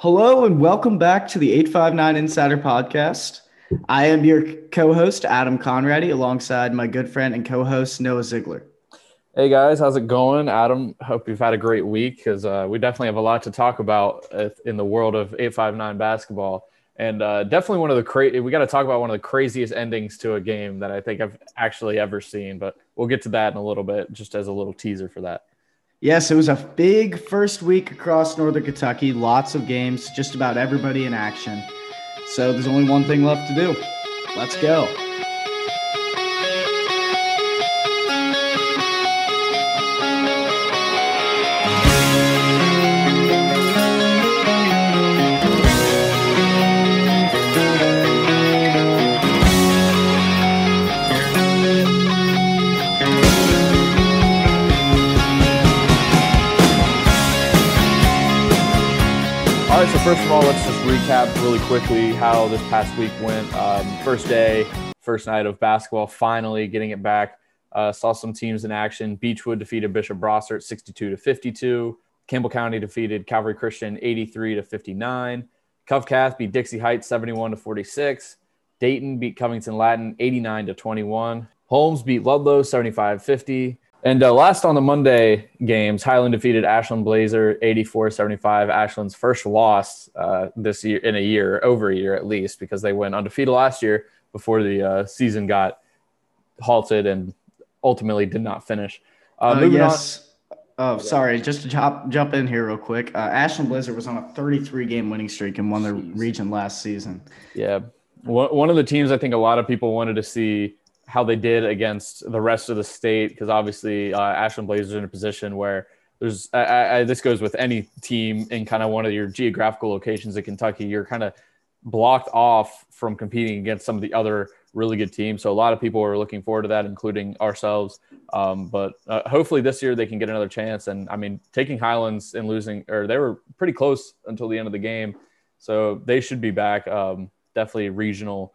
Hello and welcome back to the 859 Insider Podcast. I am your co host, Adam Conradi, alongside my good friend and co host, Noah Ziegler. Hey guys, how's it going? Adam, hope you've had a great week because uh, we definitely have a lot to talk about in the world of 859 basketball. And uh, definitely one of the crazy, we got to talk about one of the craziest endings to a game that I think I've actually ever seen. But we'll get to that in a little bit, just as a little teaser for that. Yes, it was a big first week across Northern Kentucky. Lots of games, just about everybody in action. So there's only one thing left to do. Let's go. First of all, let's just recap really quickly how this past week went. Um, first day, first night of basketball, finally getting it back. Uh, saw some teams in action. Beechwood defeated Bishop Brossart 62 to 52. Campbell County defeated Calvary Christian 83 to 59. Covcath beat Dixie Heights 71 to 46. Dayton beat Covington Latin 89 to 21. Holmes beat Ludlow 75 50. And uh, last on the Monday games, Highland defeated Ashland Blazer 84-75. Ashland's first loss uh, this year in a year, over a year at least, because they went undefeated last year before the uh, season got halted and ultimately did not finish. Uh, uh, yes. On, oh, sorry. Just to jump jump in here real quick. Uh, Ashland Blazer was on a 33 game winning streak and won the region last season. Yeah, one of the teams I think a lot of people wanted to see how they did against the rest of the state because obviously uh, Ashland Blazers in a position where there's I, I, this goes with any team in kind of one of your geographical locations in Kentucky. You're kind of blocked off from competing against some of the other really good teams. So a lot of people are looking forward to that, including ourselves. Um, but uh, hopefully this year they can get another chance. And I mean, taking Highlands and losing, or they were pretty close until the end of the game, so they should be back. Um, definitely regional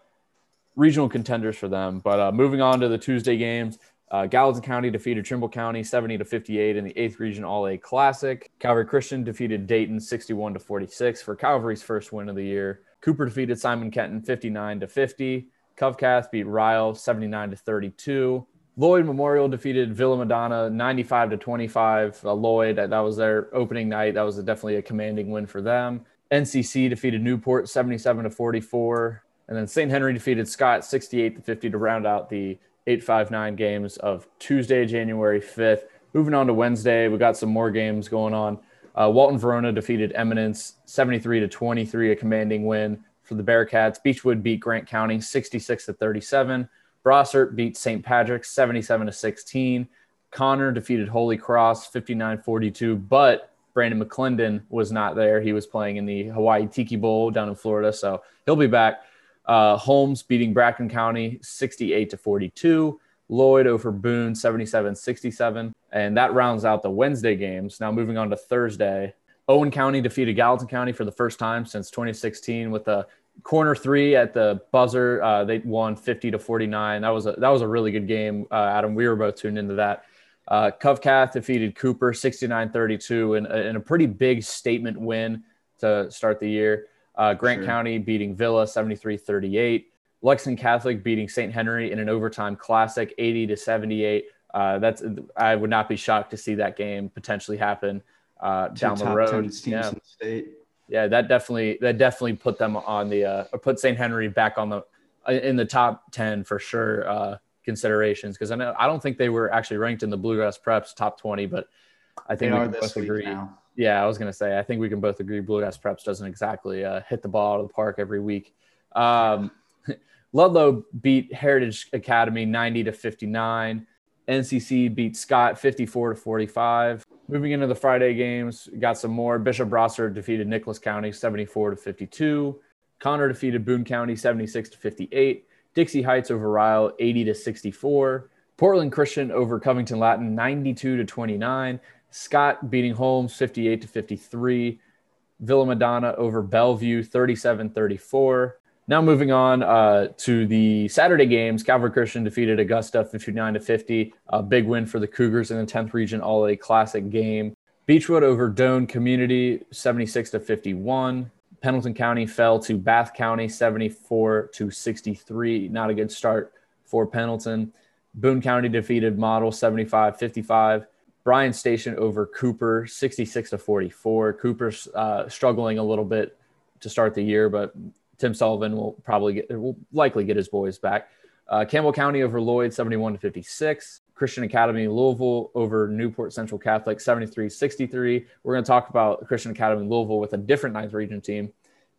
regional contenders for them. But uh, moving on to the Tuesday games, uh, Gallatin County defeated Trimble County 70 to 58 in the eighth region All A Classic. Calvary Christian defeated Dayton 61 to 46 for Calvary's first win of the year. Cooper defeated Simon Kenton 59 to 50. Covcath beat Ryle 79 to 32. Lloyd Memorial defeated Villa Madonna 95 to 25. Uh, Lloyd, that was their opening night. That was definitely a commanding win for them. NCC defeated Newport 77 to 44. And then St. Henry defeated Scott 68 to 50 to round out the 859 games of Tuesday, January 5th. Moving on to Wednesday, we got some more games going on. Uh, Walton Verona defeated Eminence 73 to 23, a commanding win for the Bearcats. Beechwood beat Grant County 66 to 37. Brossart beat St. Patrick's 77 to 16. Conner defeated Holy Cross 59 42, but Brandon McClendon was not there. He was playing in the Hawaii Tiki Bowl down in Florida, so he'll be back. Uh, Holmes beating Bracken County 68 to 42. Lloyd over Boone 77 67. And that rounds out the Wednesday games. Now moving on to Thursday. Owen County defeated Gallatin County for the first time since 2016 with a corner three at the buzzer. Uh, they won 50 to 49. That was a that was a really good game, uh, Adam. We were both tuned into that. Uh, Covcath defeated Cooper 69 32 in, in a pretty big statement win to start the year. Uh, Grant sure. County beating Villa 73 38. Lexington Catholic beating St. Henry in an overtime classic 80 to 78. Uh, that's I would not be shocked to see that game potentially happen uh, down the road. Yeah. yeah, that definitely that definitely put them on the uh, or put St. Henry back on the uh, in the top 10 for sure uh, considerations because I know I don't think they were actually ranked in the Bluegrass Preps top 20, but I think they we are both agree. Now. Yeah, I was gonna say. I think we can both agree Bluegrass Preps doesn't exactly uh, hit the ball out of the park every week. Um, Ludlow beat Heritage Academy 90 to 59. NCC beat Scott 54 to 45. Moving into the Friday games, got some more. Bishop Brossart defeated Nicholas County 74 to 52. Conner defeated Boone County 76 to 58. Dixie Heights over Ryle 80 to 64. Portland Christian over Covington Latin 92 to 29. Scott beating Holmes 58 to 53. Villa Madonna over Bellevue 37 34. Now moving on uh, to the Saturday games, Calvary Christian defeated Augusta 59 to 50. A big win for the Cougars in the 10th Region All A Classic game. Beechwood over Doane Community, 76 to 51. Pendleton County fell to Bath County, 74 to 63. Not a good start for Pendleton. Boone County defeated Model 75 55. Bryan Station over Cooper, 66 to 44. Cooper's uh, struggling a little bit to start the year, but Tim Sullivan will probably get, will likely get his boys back. Uh, Campbell County over Lloyd, 71 to 56. Christian Academy Louisville over Newport Central Catholic, 73 63. We're going to talk about Christian Academy Louisville with a different ninth region team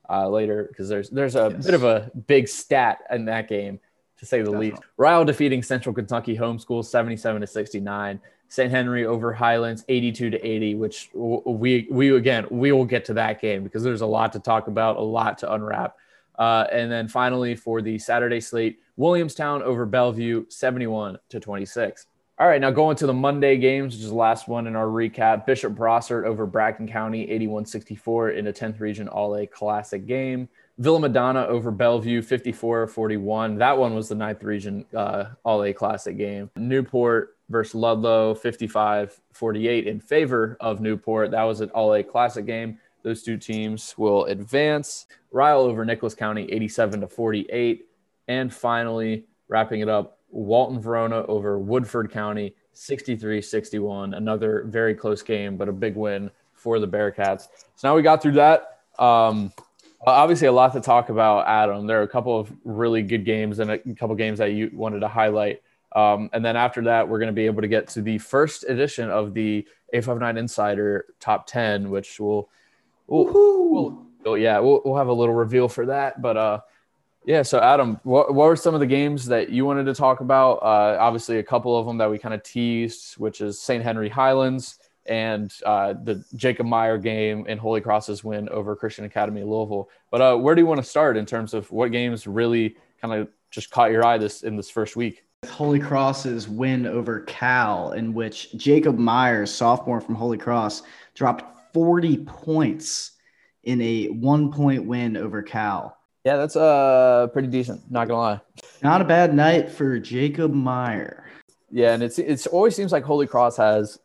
uh, later because there's there's a yes. bit of a big stat in that game to say the Definitely. least. Ryle defeating Central Kentucky Homeschool 77 to 69. St. Henry over Highlands 82 to 80, which we we again we will get to that game because there's a lot to talk about, a lot to unwrap. Uh, and then finally for the Saturday slate, Williamstown over Bellevue 71 to 26. All right, now going to the Monday games, which is the last one in our recap. Bishop Brossart over Bracken County 81 64 in a 10th region All A Classic game. Villa Madonna over Bellevue 54 41. That one was the ninth region uh, All A Classic game. Newport versus Ludlow 55 48 in favor of Newport. That was an All A Classic game. Those two teams will advance. Ryle over Nicholas County 87 to 48. And finally, wrapping it up, Walton Verona over Woodford County 63 61. Another very close game, but a big win for the Bearcats. So now we got through that. Um, obviously, a lot to talk about, Adam. There are a couple of really good games and a couple games that you wanted to highlight. Um, and then after that, we're going to be able to get to the first edition of the 859 Insider Top 10, which will, we'll, we'll, yeah, we'll, we'll have a little reveal for that. But uh, yeah, so Adam, what, what were some of the games that you wanted to talk about? Uh, obviously, a couple of them that we kind of teased, which is St. Henry Highlands and uh, the Jacob Meyer game and Holy Cross's win over Christian Academy Louisville. But uh, where do you want to start in terms of what games really kind of just caught your eye this in this first week? Holy Cross's win over Cal, in which Jacob Myers, sophomore from Holy Cross, dropped 40 points in a one point win over Cal. Yeah, that's uh pretty decent. Not gonna lie. Not a bad night for Jacob Meyer. Yeah, and it's it's always seems like Holy Cross has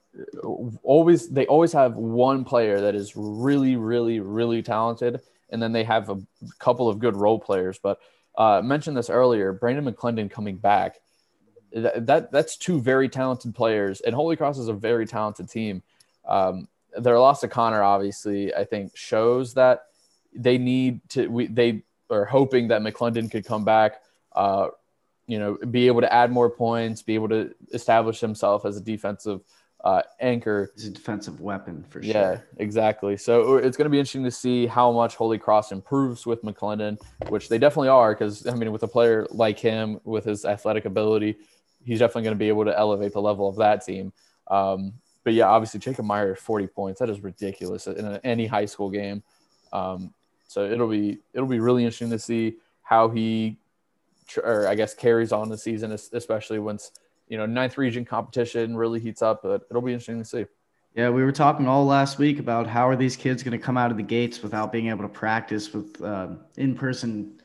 always they always have one player that is really really really talented, and then they have a couple of good role players. But uh, I mentioned this earlier, Brandon McClendon coming back that, that that's two very talented players, and Holy Cross is a very talented team. Um, their loss to Conner, obviously, I think shows that they need to. We they are hoping that McClendon could come back. Uh, you know, be able to add more points, be able to establish himself as a defensive uh, anchor. He's a defensive weapon for sure. Yeah, exactly. So it's going to be interesting to see how much Holy Cross improves with McClendon, which they definitely are. Because I mean, with a player like him, with his athletic ability, he's definitely going to be able to elevate the level of that team. Um, but yeah, obviously Jacob Meyer 40 points. That is ridiculous in any high school game. Um, so it'll be it'll be really interesting to see how he, or I guess carries on the season, especially once you know ninth region competition really heats up. But it'll be interesting to see. Yeah, we were talking all last week about how are these kids going to come out of the gates without being able to practice with uh, in-person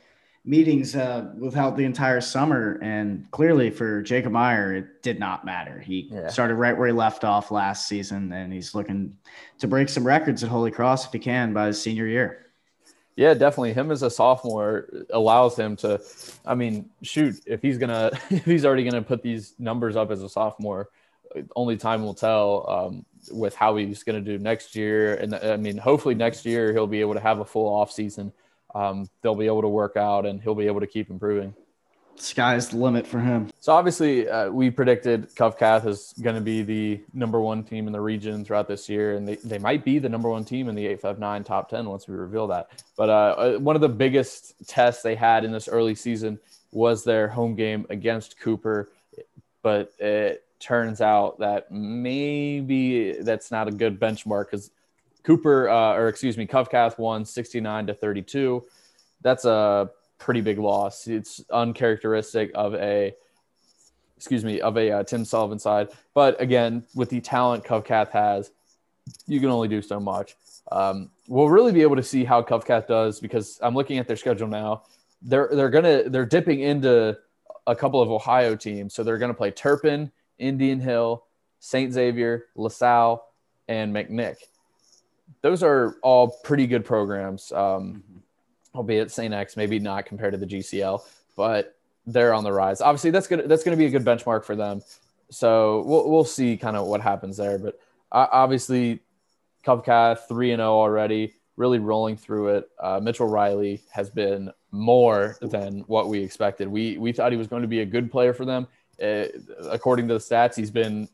meetings uh, without the entire summer. And clearly for Jacob Meyer, it did not matter. He yeah. started right where he left off last season, and he's looking to break some records at Holy Cross if he can by his senior year. Yeah, definitely. Him as a sophomore allows him to, I mean, shoot, if he's gonna, if he's already gonna put these numbers up as a sophomore, only time will tell um, with how he's gonna do next year. And I mean, hopefully next year he'll be able to have a full off season um, they'll be able to work out and he'll be able to keep improving. Sky's the limit for him. So obviously, uh, we predicted Covcath is going to be the number one team in the region throughout this year, and they, they might be the number one team in the 859 top 10 once we reveal that. But uh, uh, one of the biggest tests they had in this early season was their home game against Cooper, but it turns out that maybe that's not a good benchmark because Cooper, uh, or excuse me, Covcath won 69 to 32. That's a pretty big loss. It's uncharacteristic of a, excuse me, of a uh, Tim Sullivan side. But again, with the talent Covcath has, you can only do so much. Um, we'll really be able to see how Covcath does because I'm looking at their schedule now. They're they're gonna they're dipping into a couple of Ohio teams, so they're gonna play Turpin, Indian Hill, Saint Xavier, LaSalle, and McNick. Those are all pretty good programs, um, mm-hmm. albeit St. X maybe not compared to the GCL, but they're on the rise. Obviously, that's gonna That's to be a good benchmark for them. So we'll we'll see kind of what happens there. But uh, obviously, Covcath three and zero oh already, really rolling through it. Uh, Mitchell Riley has been more than what we expected. We we thought he was going to be a good player for them. Uh, according to the stats, he's been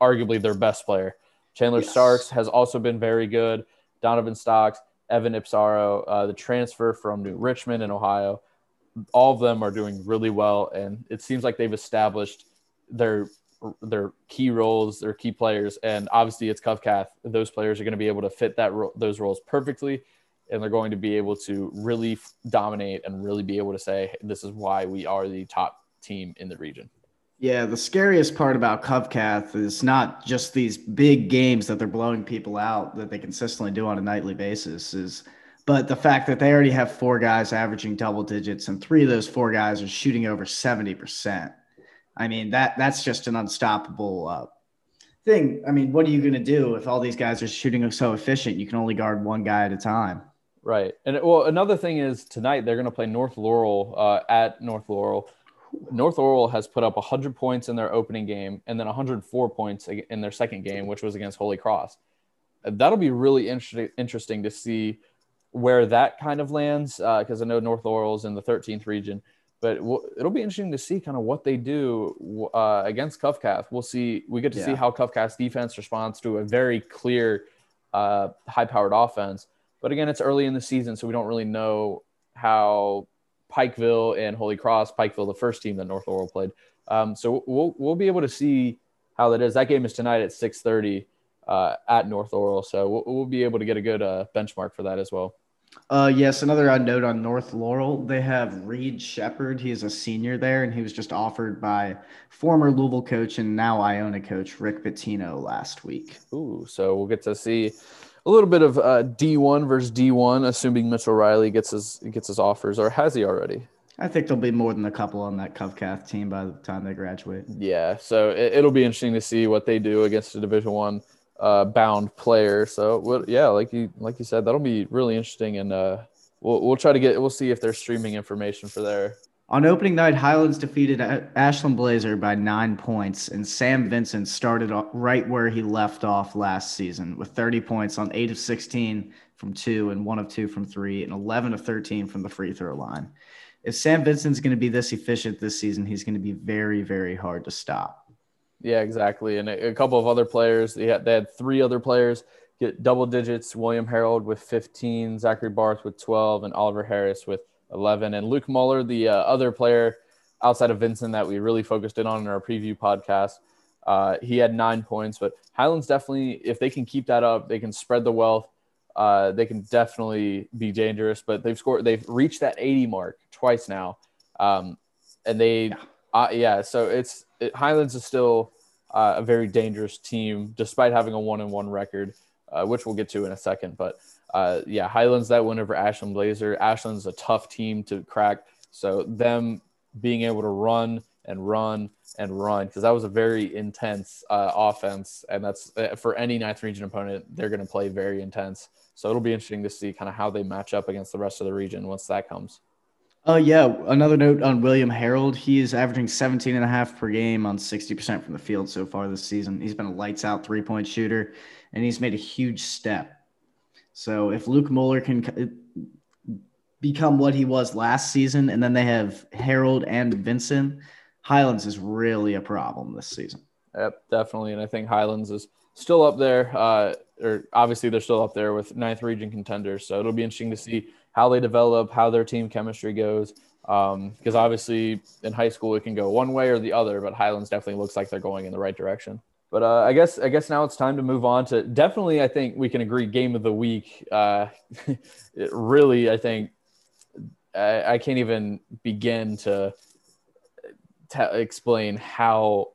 arguably their best player. Chandler yes. Starks has also been very good. Donovan Stocks, Evan Ipsaro, uh, the transfer from New Richmond in Ohio, all of them are doing really well, and it seems like they've established their their key roles, their key players, and obviously it's Covcath. Those players are going to be able to fit that ro- those roles perfectly, and they're going to be able to really f- dominate and really be able to say, "This is why we are the top team in the region." Yeah, the scariest part about Covcath is not just these big games that they're blowing people out that they consistently do on a nightly basis. Is but the fact that they already have four guys averaging double digits and three of those four guys are shooting over seventy percent. I mean that that's just an unstoppable uh, thing. I mean, what are you going to do if all these guys are shooting so efficient? You can only guard one guy at a time. Right, and well, another thing is tonight they're going to play North Laurel uh, at North Laurel North Laurel has put up 100 points in their opening game and then 104 points in their second game, which was against Holy Cross. That'll be really inter- interesting to see where that kind of lands because uh, I know North Laurel is in the 13th region, but w- it'll be interesting to see kind of what they do uh, against Covcath. We'll see. We get to yeah. see how Covcath's defense responds to a very clear, uh, high-powered offense. But again, it's early in the season, so we don't really know how Pikeville and Holy Cross. Pikeville, the first team that North Laurel played. Um, so we'll we'll be able to see how that is. That game is tonight at six thirty uh, at North Laurel, so we'll, we'll, be able to get a good uh, benchmark for that as well. Uh, yes, another note on North Laurel. They have Reed Sheppard. He is a senior there, and he was just offered by former Louisville coach and now Iona coach Rick Pitino last week. Ooh, so we'll get to see a little bit of uh, D1 versus D1, assuming Mitchell Riley gets his gets his offers, or has he already? I think there'll be more than a couple on that Covcath team by the time they graduate. Yeah, so it, will be interesting to see what they do against a Division One uh, bound player. So, yeah, like you like you said, that'll be really interesting, and uh, we'll we'll try to get we'll see if there's streaming information for there on opening night, Highlands defeated Ashland Blazer by nine points, and Sam Vincent started right where he left off last season with 30 points on 8 of 16 from two and 1 of 2 from three and 11 of 13 from the free throw line. If Sam Vincent's going to be this efficient this season, he's going to be very, very hard to stop. Yeah, exactly. And a, a couple of other players, they had, they had three other players get double digits William Harold with 15, Zachary Barth with 12, and Oliver Harris with 11. And Luke Muller, the uh, other player outside of Vincent that we really focused in on in our preview podcast, uh, he had nine points. But Highlands definitely, if they can keep that up, they can spread the wealth. Uh, they can definitely be dangerous. But they've scored, they've reached that 80 mark twice now. Um, and they, yeah. Uh, yeah, so it's it, Highlands is still uh, a very dangerous team despite having a one and one record, uh, which we'll get to in a second. But uh, yeah, Highlands that win over Ashland Blazer. Ashland's a tough team to crack. So them being able to run and run and run because that was a very intense uh, offense, and that's uh, for any ninth region opponent. They're going to play very intense. So it'll be interesting to see kind of how they match up against the rest of the region once that comes. Uh, yeah, another note on William Harold. He is averaging 17 and a half per game on 60% from the field so far this season. He's been a lights out three point shooter, and he's made a huge step so if Luke Muller can become what he was last season, and then they have Harold and Vincent, Highlands is really a problem this season. Yep, definitely. And I think Highlands is still up there, uh, or obviously they're still up there with ninth region contenders. So it'll be interesting to see how they develop, how their team chemistry goes. Um, because obviously in high school it can go one way or the other, but Highlands definitely looks like they're going in the right direction. But uh, I guess I guess now it's time to move on to definitely. I think we can agree game of the week. Uh, really, I think I, I, can't even begin to explain how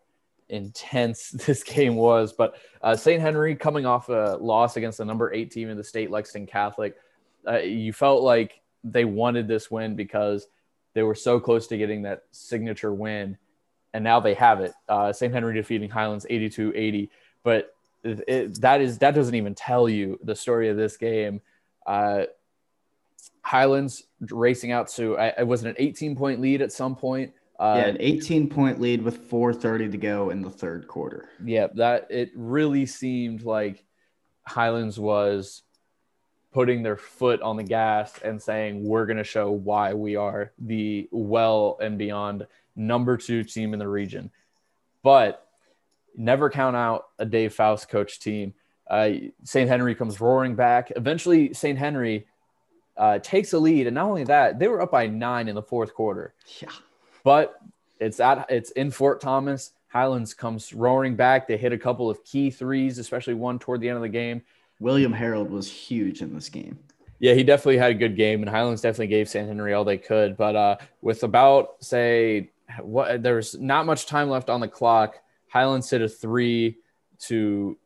intense this game was. But uh, St. Henry coming off a loss against the number eight team in the state, Lexington Catholic, uh, you felt like they wanted this win because they were so close to getting that signature win and now they have it. Uh, St. Henry defeating Highlands 82 80. But it, it, that is that doesn't even tell you the story of this game. Uh, Highlands racing out to I, it was an 18 point lead at some point. Uh, yeah, an 18 point lead with 4:30 to go in the third quarter. Yeah, that it really seemed like Highlands was putting their foot on the gas and saying we're going to show why we are the well and beyond number two team in the region. But never count out a Dave Faust coach team. Uh, St. Henry comes roaring back. Eventually, St. Henry uh, takes a lead, and not only that, they were up by nine in the fourth quarter. Yeah, but it's at it's in Fort Thomas. Highlands comes roaring back. They hit a couple of key threes, especially one toward the end of the game. William Harold was huge in this game. Yeah, he definitely had a good game, and Highlands definitely gave St. Henry all they could. But uh, with about say what there's not much time left on the clock, Highlands hit a three to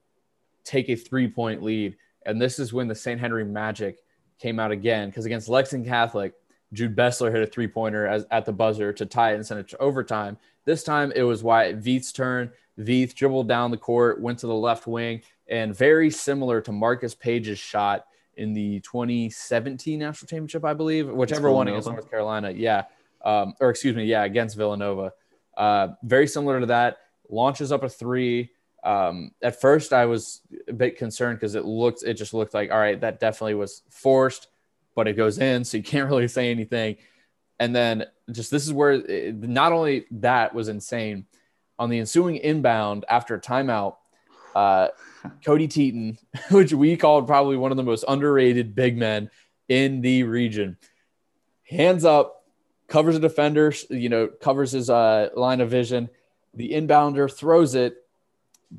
take a three point lead, and this is when the St. Henry Magic came out again because against Lexington Catholic, Jude Bessler hit a three pointer at the buzzer to tie it and send it to overtime. This time it was Wyatt Veith's turn. Veith dribbled down the court, went to the left wing, and very similar to Marcus Paige's shot in the 2017 national championship, I believe, whichever one against North Carolina. Yeah. Um, or excuse me. Yeah. Against Villanova. Uh, very similar to that. Launches up a three. Um, at first, I was a bit concerned because it looked, it just looked like, all right, that definitely was forced, but it goes in. So you can't really say anything. And then just this is where it, not only that was insane on the ensuing inbound after a timeout, uh, Cody Teaton, which we called probably one of the most underrated big men in the region. Hands up, covers a defender, you know, covers his uh, line of vision. The inbounder throws it,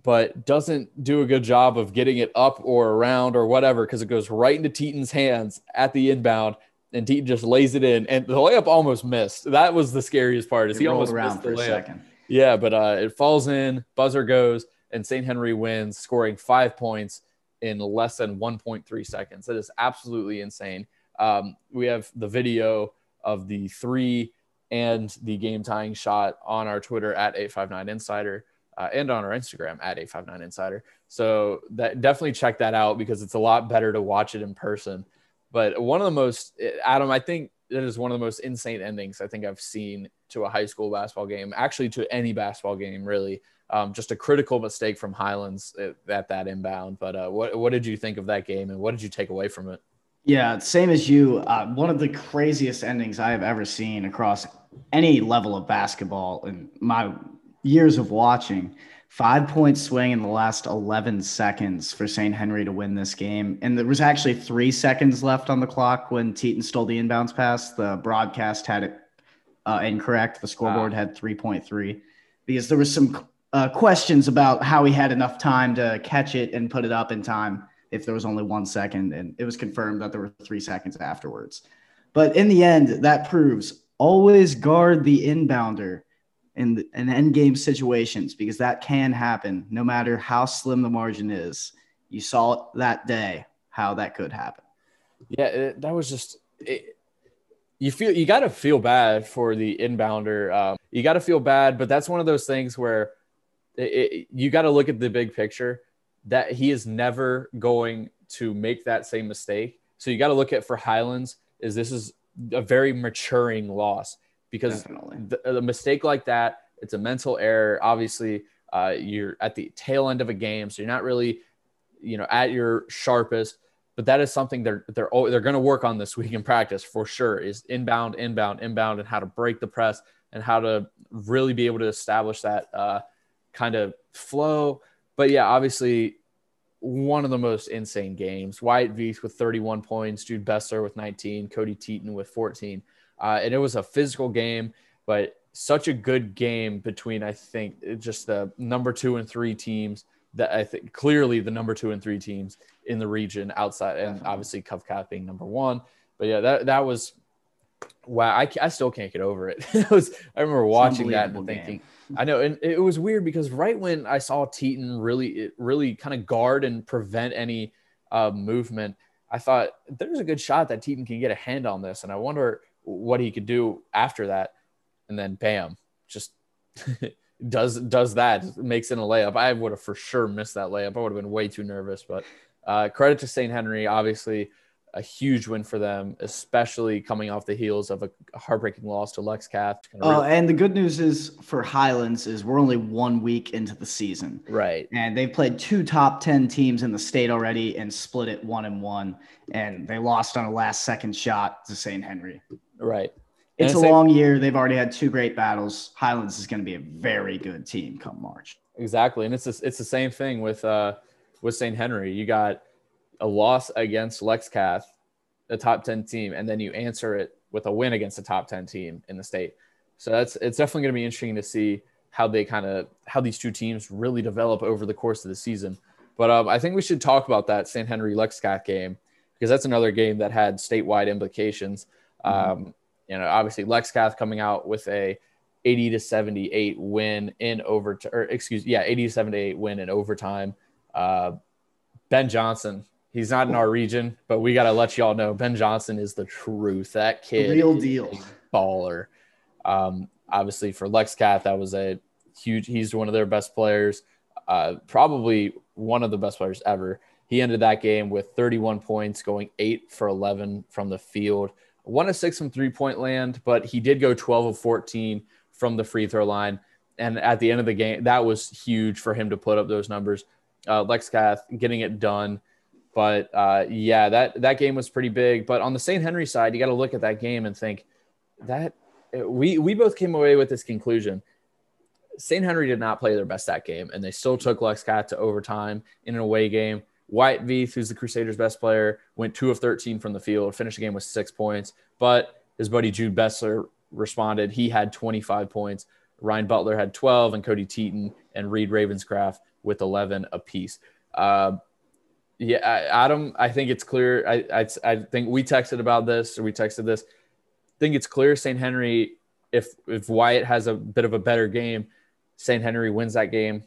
but doesn't do a good job of getting it up or around or whatever because it goes right into Teaton's hands at the inbound. And Teaton just lays it in, and the layup almost missed. That was the scariest part. Is he almost around for a second? Yeah, but uh, it falls in. Buzzer goes and St. Henry wins, scoring five points in less than 1.3 seconds. That is absolutely insane. Um, we have the video of the three and the game tying shot on our Twitter at 859 Insider uh, and on our Instagram at 859 Insider. So that definitely check that out because it's a lot better to watch it in person. But one of the most, Adam, I think it is one of the most insane endings I think I've seen to a high school basketball game, actually to any basketball game, really. Um, just a critical mistake from Highlands at, at that inbound. But uh, what what did you think of that game, and what did you take away from it? Yeah, same as you. Uh, one of the craziest endings I have ever seen across any level of basketball in my years of watching. Five point swing in the last 11 seconds for St. Henry to win this game. And there was actually three seconds left on the clock when Teton stole the inbounds pass. The broadcast had it uh, incorrect. The scoreboard wow. had 3.3 because there was some uh, questions about how he had enough time to catch it and put it up in time if there was only one second. And it was confirmed that there were three seconds afterwards. But in the end, that proves always guard the inbounder in, in end game situations because that can happen no matter how slim the margin is. You saw that day how that could happen. Yeah, it, that was just. It, you feel you got to feel bad for the inbounder. Um, you got to feel bad, but that's one of those things where it, you got to look at the big picture that he is never going to make that same mistake. So you got to look at for Highlands is this is a very maturing loss because the, a mistake like that, it's a mental error. Obviously, uh, you're at the tail end of a game, so you're not really, you know, at your sharpest. But that is something they're they're they're going to work on this week in practice for sure. Is inbound, inbound, inbound, and how to break the press and how to really be able to establish that uh, kind of flow. But yeah, obviously one of the most insane games. Wyatt Veith with 31 points, Jude Bessler with 19, Cody Teaton with 14. Uh, and it was a physical game, but such a good game between, I think, just the number two and three teams that I think clearly the number two and three teams in the region outside, and obviously Covcath being number one. But yeah, that, that was wow. I, I still can't get over it. it was, I remember watching that and thinking, game I know, and it was weird because right when I saw Teton really, really kind of guard and prevent any uh, movement, I thought there's a good shot that Teton can get a hand on this, and I wonder what he could do after that. And then, bam, just does does that makes in a layup. I would have for sure missed that layup. I would have been way too nervous. But uh, credit to St. Henry, obviously a huge win for them, especially coming off the heels of a heartbreaking loss to Lex Cath. Oh, and the good news is for Highlands is we're only one week into the season, right? And they've played two top ten teams in the state already and split it one and one, and they lost on a last second shot to St. Henry. Right. It's a long year. They've already had two great battles. Highlands is going to be a very good team come March. Exactly, and it's a, it's the same thing with uh with St. Henry. You got a loss against Lex Cath, the top 10 team, and then you answer it with a win against a top 10 team in the state. So that's it's definitely going to be interesting to see how they kind of how these two teams really develop over the course of the season. But um, I think we should talk about that St. Henry Lex Cath game because that's another game that had statewide implications. Mm-hmm. Um, you know, obviously Lex Cath coming out with a 80 to 78 win in overtime, or excuse, yeah, 80 to 78 win in overtime. Uh, ben Johnson He's not in our region, but we got to let y'all know Ben Johnson is the truth. That kid, real deal, baller. Um, obviously, for Lex Cath, that was a huge. He's one of their best players, uh, probably one of the best players ever. He ended that game with 31 points, going eight for 11 from the field, one of six from three point land, but he did go 12 of 14 from the free throw line. And at the end of the game, that was huge for him to put up those numbers. Uh, Lex Cath getting it done. But uh, yeah, that that game was pretty big. But on the St. Henry side, you got to look at that game and think that we we both came away with this conclusion. St. Henry did not play their best that game, and they still took Lex Cath to overtime in an away game. Wyatt Veith, who's the Crusaders' best player, went two of 13 from the field, finished the game with six points. But his buddy Jude Bessler responded. He had 25 points. Ryan Butler had 12, and Cody Teton and Reed Ravenscraft with 11 apiece. Uh, yeah, Adam, I think it's clear. I, I, I think we texted about this, or we texted this. I think it's clear St. Henry, if if Wyatt has a bit of a better game, St. Henry wins that game.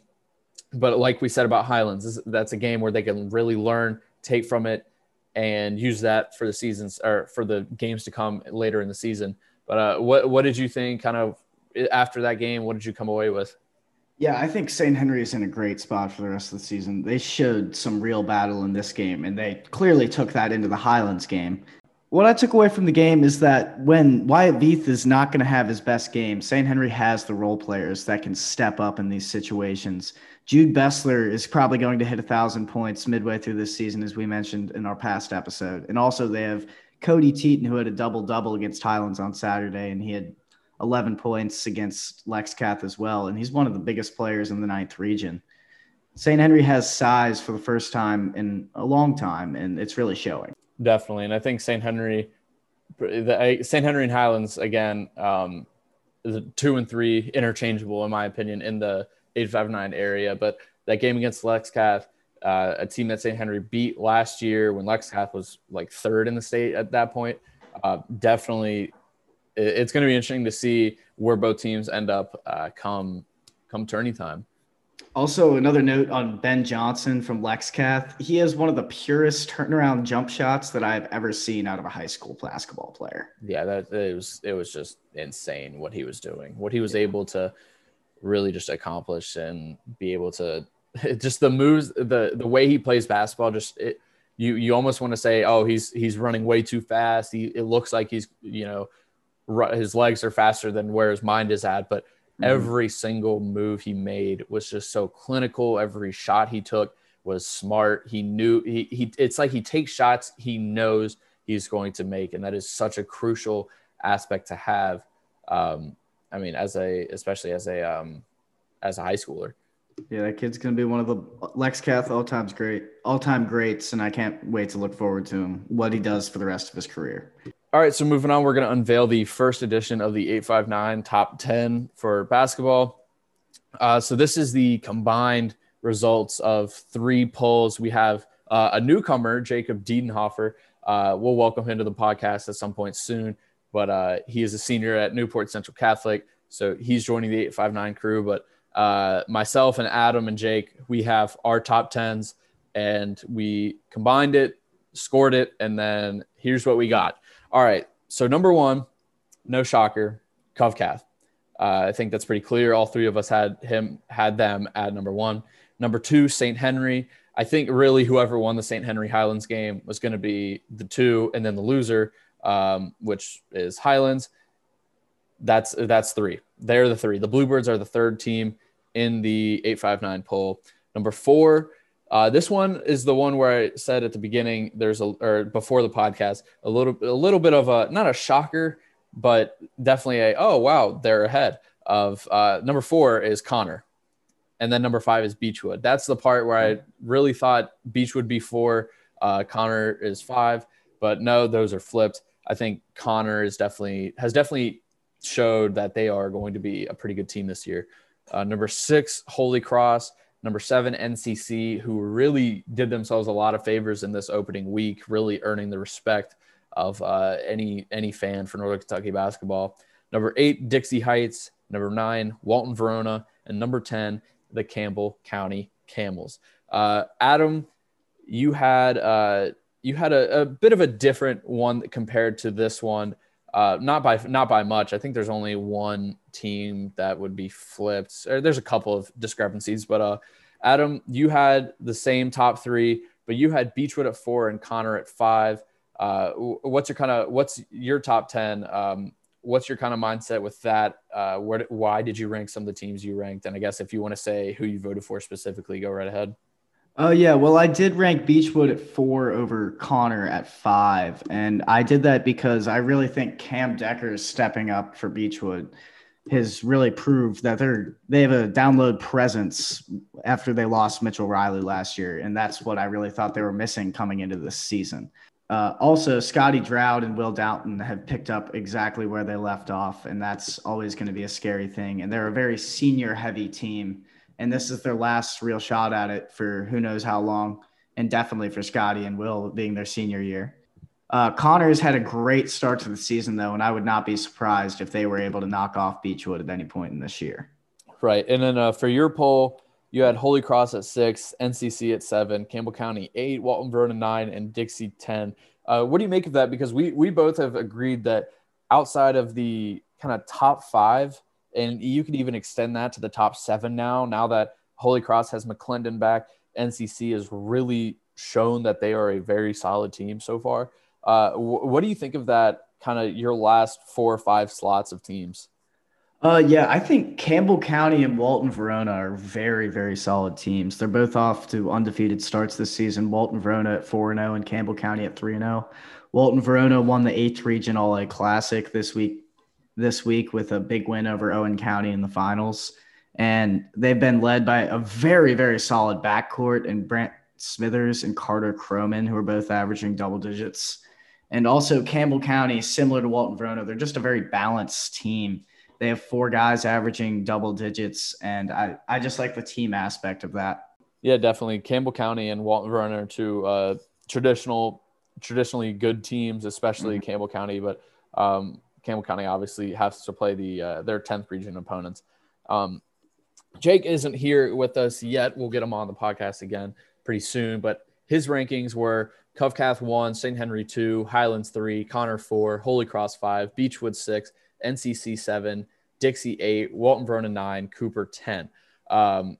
But like we said about Highlands, that's a game where they can really learn, take from it, and use that for the seasons or for the games to come later in the season. But uh, what what did you think? Kind of after that game, what did you come away with? Yeah, I think St. Henry is in a great spot for the rest of the season. They showed some real battle in this game, and they clearly took that into the Highlands game. What I took away from the game is that when Wyatt Veith is not going to have his best game, St. Henry has the role players that can step up in these situations. Jude Bessler is probably going to hit a thousand points midway through this season, as we mentioned in our past episode. And also, they have Cody Teton, who had a double double against Highlands on Saturday, and he had 11 points against Lex Cath as well. And he's one of the biggest players in the ninth region. St. Henry has size for the first time in a long time, and it's really showing. Definitely. And I think St. Henry, the St. Henry and Highlands, again, um, two and three interchangeable, in my opinion, in the 859 area. But that game against Lex Cath, uh, a team that St. Henry beat last year when Lex Cath was like third in the state at that point, uh, definitely it's going to be interesting to see where both teams end up uh, come come tourney time. Also, another note on Ben Johnson from Lex Cath. He has one of the purest turnaround jump shots that I've ever seen out of a high school basketball player. Yeah, that it was it was just insane what he was doing, what he was yeah. able to really just accomplish and be able to just the moves, the the way he plays basketball. Just it, you you almost want to say, oh, he's he's running way too fast. He it looks like he's you know his legs are faster than where his mind is at, but mm-hmm. every single move he made was just so clinical. Every shot he took was smart. He knew he, he it's like he takes shots he knows he's going to make, and that is such a crucial aspect to have. Um, I mean, as a especially as a um, as a high schooler. Yeah, that kid's gonna be one of the Lex Cath all times great, all time greats, and I can't wait to look forward to him what he does for the rest of his career. All right, so moving on, we're going to unveil the first edition of the 859 top 10 for basketball. Uh, so this is the combined results of three polls. We have uh, a newcomer, Jacob Diedenhofer. Uh, we'll welcome him to the podcast at some point soon, but uh, he is a senior at Newport Central Catholic, so he's joining the 859 crew. But uh, myself and Adam and Jake, we have our top 10s, and we combined it, scored it, and then here's what we got. All right. So number one, no shocker, Cov Cath. Uh, I think that's pretty clear. All three of us had him had them at number one. Number two, St. Henry. I think really whoever won the St. Henry Highlands game was going to be the two, and then the loser, um, which is Highlands. That's that's three. They're the three. The Bluebirds are the third team in the eight five nine poll. Number four, uh, this one is the one where I said at the beginning, there's a or before the podcast, a little a little bit of a not a shocker, but definitely a oh wow they're ahead of uh, number four is Conner, and then number five is Beechwood. That's the part where I really thought Beechwood be four, uh, Conner is five, but no, those are flipped. I think Conner is definitely has definitely showed that they are going to be a pretty good team this year. Uh, number six, Holy Cross. Number seven, NCC, who really did themselves a lot of favors in this opening week, really earning the respect of uh, any any fan for Northern Kentucky basketball. Number eight, Dixie Heights. Number nine, Walton Verona, and number ten, the Campbell County Camels. Uh, Adam, you had uh, you had a, a, bit of a different one compared to this one. Uh, not by not by much. I think there's only one team that would be flipped. Or there's a couple of discrepancies, but uh, Adam, you had the same top three, but you had Beechwood at four and Conner at five. Uh, what's your kind of what's your top ten? Um, what's your kind of mindset with that? Uh, where, why did you rank some of the teams you ranked? And I guess if you want to say who you voted for specifically, go right ahead. Oh, yeah. Well, I did rank Beechwood at four over Conner at five. And I did that because I really think Cam Decker is stepping up for Beechwood has really proved that they're they have a download presence after they lost Mitchell Riley last year, and that's what I really thought they were missing coming into this season. Uh, also, Scotty Drought and Will Doughton have picked up exactly where they left off, and that's always going to be a scary thing. And they're a very senior heavy team, and this is their last real shot at it for who knows how long, and definitely for Scotty and Will being their senior year. Uh, Conner's had a great start to the season, though, and I would not be surprised if they were able to knock off Beechwood at any point in this year. Right. And then uh, for your poll, you had Holy Cross at six, NCC at seven, Campbell County eight, Walton Verona nine, and Dixie 10. Uh, what do you make of that? Because we, we both have agreed that outside of the kind of top five, and you could even extend that to the top seven now, now that Holy Cross has McClendon back, NCC has really shown that they are a very solid team so far. Uh, what do you think of that kind of your last four or five slots of teams? Uh, yeah, I think Campbell County and Walton Verona are very, very solid teams. They're both off to undefeated starts this season. Walton Verona at 4 0 and Campbell County at 3 0. Walton Verona won the eighth region All A Classic this week this week with a big win over Owen County in the finals. And they've been led by a very, very solid backcourt and Brant Smithers and Carter Croman, who are both averaging double digits. And also Campbell County, similar to Walton Verona, they're just a very balanced team. They have four guys averaging double digits, and I, I just like the team aspect of that. Yeah, definitely. Campbell County and Walton Verona are two uh, traditional, traditionally good teams, especially mm-hmm. Campbell County. But um, Campbell County obviously has to play the uh, their tenth region opponents. Um, Jake isn't here with us yet. We'll get him on the podcast again pretty soon. But his rankings were Covcath one, St. Henry two, Highlands three, Conner four, Holy Cross five, Beechwood six, NCC seven, Dixie eight, Walton Verona nine, Cooper 10. Um,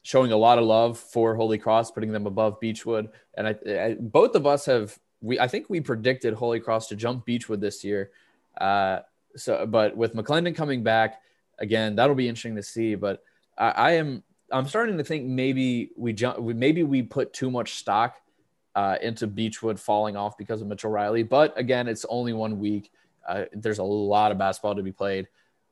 showing a lot of love for Holy Cross, putting them above Beechwood. And I, I, both of us have, we, I think we predicted Holy Cross to jump Beechwood this year. Uh, so, but with McClendon coming back again, that'll be interesting to see. But I, I am, I'm starting to think maybe we jump, maybe we put too much stock uh, into Beechwood falling off because of Mitchell Riley. But again, it's only one week. Uh, there's a lot of basketball to be played,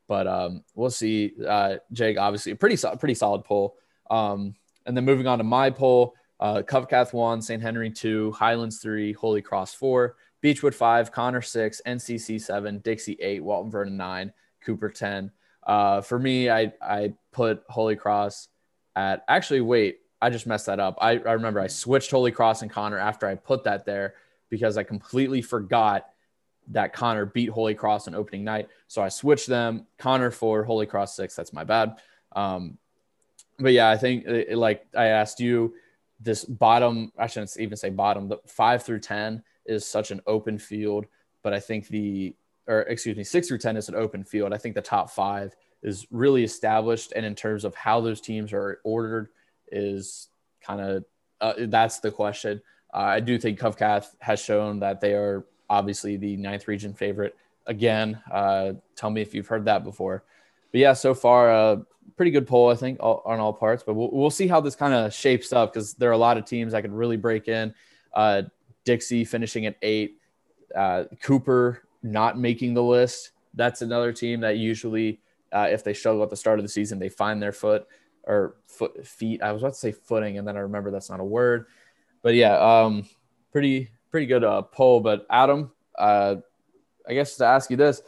but um, we'll see. Uh, Jake, obviously, a pretty pretty solid poll. Um, and then moving on to my poll, uh, Covcath one, St. Henry two, Highlands three, Holy Cross four, Beechwood five, Conner six, NCC seven, Dixie eight, Walton Verona nine, Cooper ten. Uh, for me, I I put Holy Cross at actually wait I just messed that up. I, I remember I switched Holy Cross and Conner after I put that there because I completely forgot that Conner beat Holy Cross on opening night. So I switched them. Conner for Holy Cross six. That's my bad. Um, but yeah, I think it, uh, like I asked you, this bottom, I shouldn't even say bottom, the five through 10 is such an open field. But I think the, or excuse me, six through 10 is an open field. I think the top five is really established, and in terms of how those teams are ordered, is kind of uh, that's the question. Uh, I do think Covcath has shown that they are obviously the ninth region favorite again. Uh, tell me if you've heard that before. But yeah, so far, uh, pretty good poll, I think, all, on all parts. But we'll, we'll see how this kind of shapes up because there are a lot of teams that could really break in. Uh, Dixie finishing at eight, uh, Cooper not making the list. That's another team that usually, uh, if they struggle at the start of the season, they find their foot or foot feet. I was about to say footing, and then I remember that's not a word. But yeah, um, pretty pretty good uh, poll. But Adam, uh, I guess to ask you this,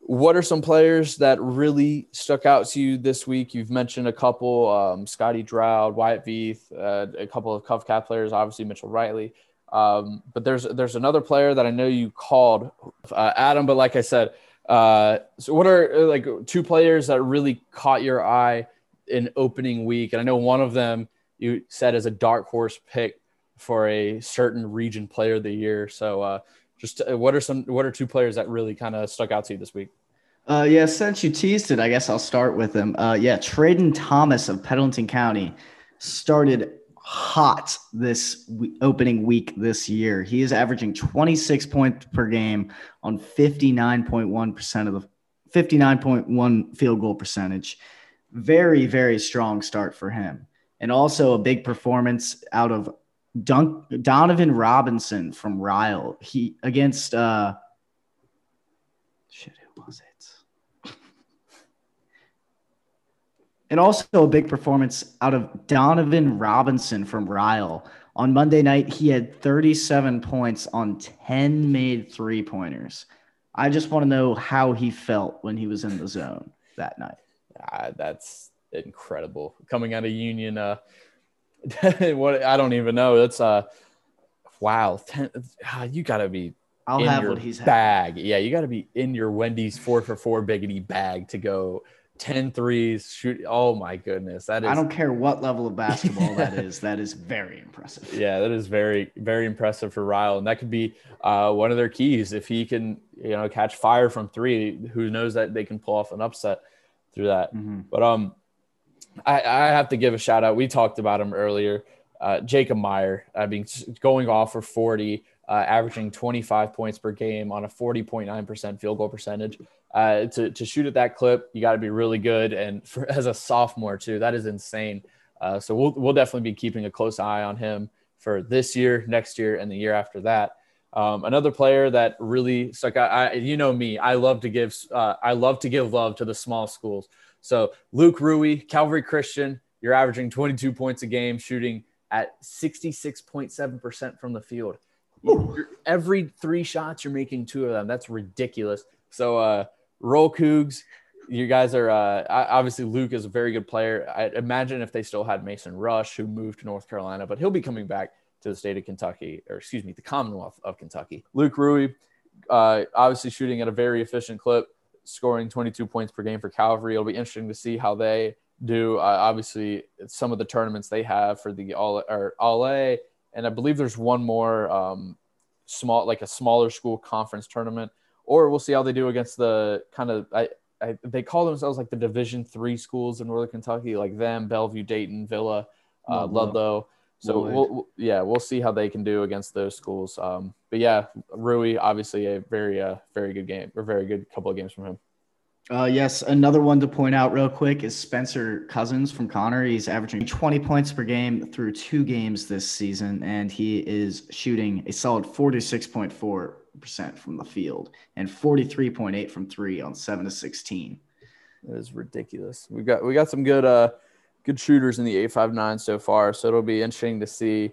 what are some players that really stuck out to you this week? You've mentioned a couple, um, Scotty Droud, Wyatt Veith, uh, a couple of Covcath players, obviously Mitchell Riley. Um, but there's there's another player that I know you called uh, Adam. But like I said, uh, so what are uh, like two players that really caught your eye in opening week? And I know one of them you said as a dark horse pick for a certain region player of the year. So uh, just uh, what are some what are two players that really kind of stuck out to you this week? Uh, yeah, since you teased it, I guess I'll start with him. Uh, yeah, Traden Thomas of Pendleton County started hot this opening week this year. He is averaging 26 points per game on 59.1% of the 59.1 field goal percentage. Very, very strong start for him. And also a big performance out of Dunk, Donovan Robinson from Ryle. He against uh shit, who was it? And also a big performance out of Donovan Robinson from Ryle. On Monday night, he had 37 points on 10 made three pointers. I just want to know how he felt when he was in the zone that night. Uh, that's incredible. Coming out of Union, uh, what I don't even know. That's uh, wow. Ten, uh, you got to be. I'll in have your what he's bag. Yeah, you got to be in your Wendy's four for four biggity bag to go 10 threes, shoot. Oh my goodness. That is I don't care what level of basketball that is. That is very impressive. Yeah, that is very, very impressive for Ryle. And that could be uh, one of their keys. If he can, you know, catch fire from three, who knows that they can pull off an upset through that. Mm-hmm. But um I, I have to give a shout out. We talked about him earlier. Uh, Jacob Meyer, I mean, going off for 40, uh, averaging 25 points per game on a 40.9% field goal percentage. Uh, to, to shoot at that clip, you got to be really good. And for, as a sophomore, too, that is insane. Uh, so we'll, we'll definitely be keeping a close eye on him for this year, next year, and the year after that. Um, another player that really stuck out, I, you know me, I love to give, uh, I love to give love to the small schools. So Luke Rui, Calvary Christian, you're averaging 22 points a game, shooting at 66.7% from the field. Every three shots, you're making two of them. That's ridiculous. So, uh, roll Cougs. You guys are uh, obviously Luke is a very good player. I imagine if they still had Mason Rush, who moved to North Carolina, but he'll be coming back to the state of Kentucky, or excuse me, the Commonwealth of Kentucky. Luke Rui, uh, obviously shooting at a very efficient clip scoring 22 points per game for Calvary. It'll be interesting to see how they do. Uh, obviously, some of the tournaments they have for the all or all A, and I believe there's one more um, small, like a smaller school conference tournament. Or we'll see how they do against the kind of I, I they call themselves like the Division three schools in Northern Kentucky, like them, Bellevue, Dayton, Villa, uh, Ludlow. So we'll, yeah, we'll see how they can do against those schools. Um, but yeah, Rui, obviously a very, uh, very good game or very good couple of games from him. Uh, yes, another one to point out real quick is Spencer Cousins from Conner. He's averaging 20 points per game through two games this season, and he is shooting a solid 46.4% from the field and 43.8 from three on seven to 16. That is ridiculous. We've got we got some good uh good shooters in the 859 so far. So it'll be interesting to see,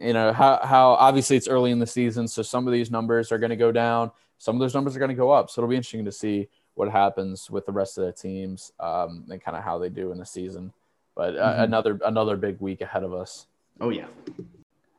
you know, how, how obviously it's early in the season. So some of these numbers are going to go down. Some of those numbers are going to go up. So it'll be interesting to see what happens with the rest of the teams um, and kind of how they do in the season. But uh, mm-hmm. another another big week ahead of us. Oh yeah.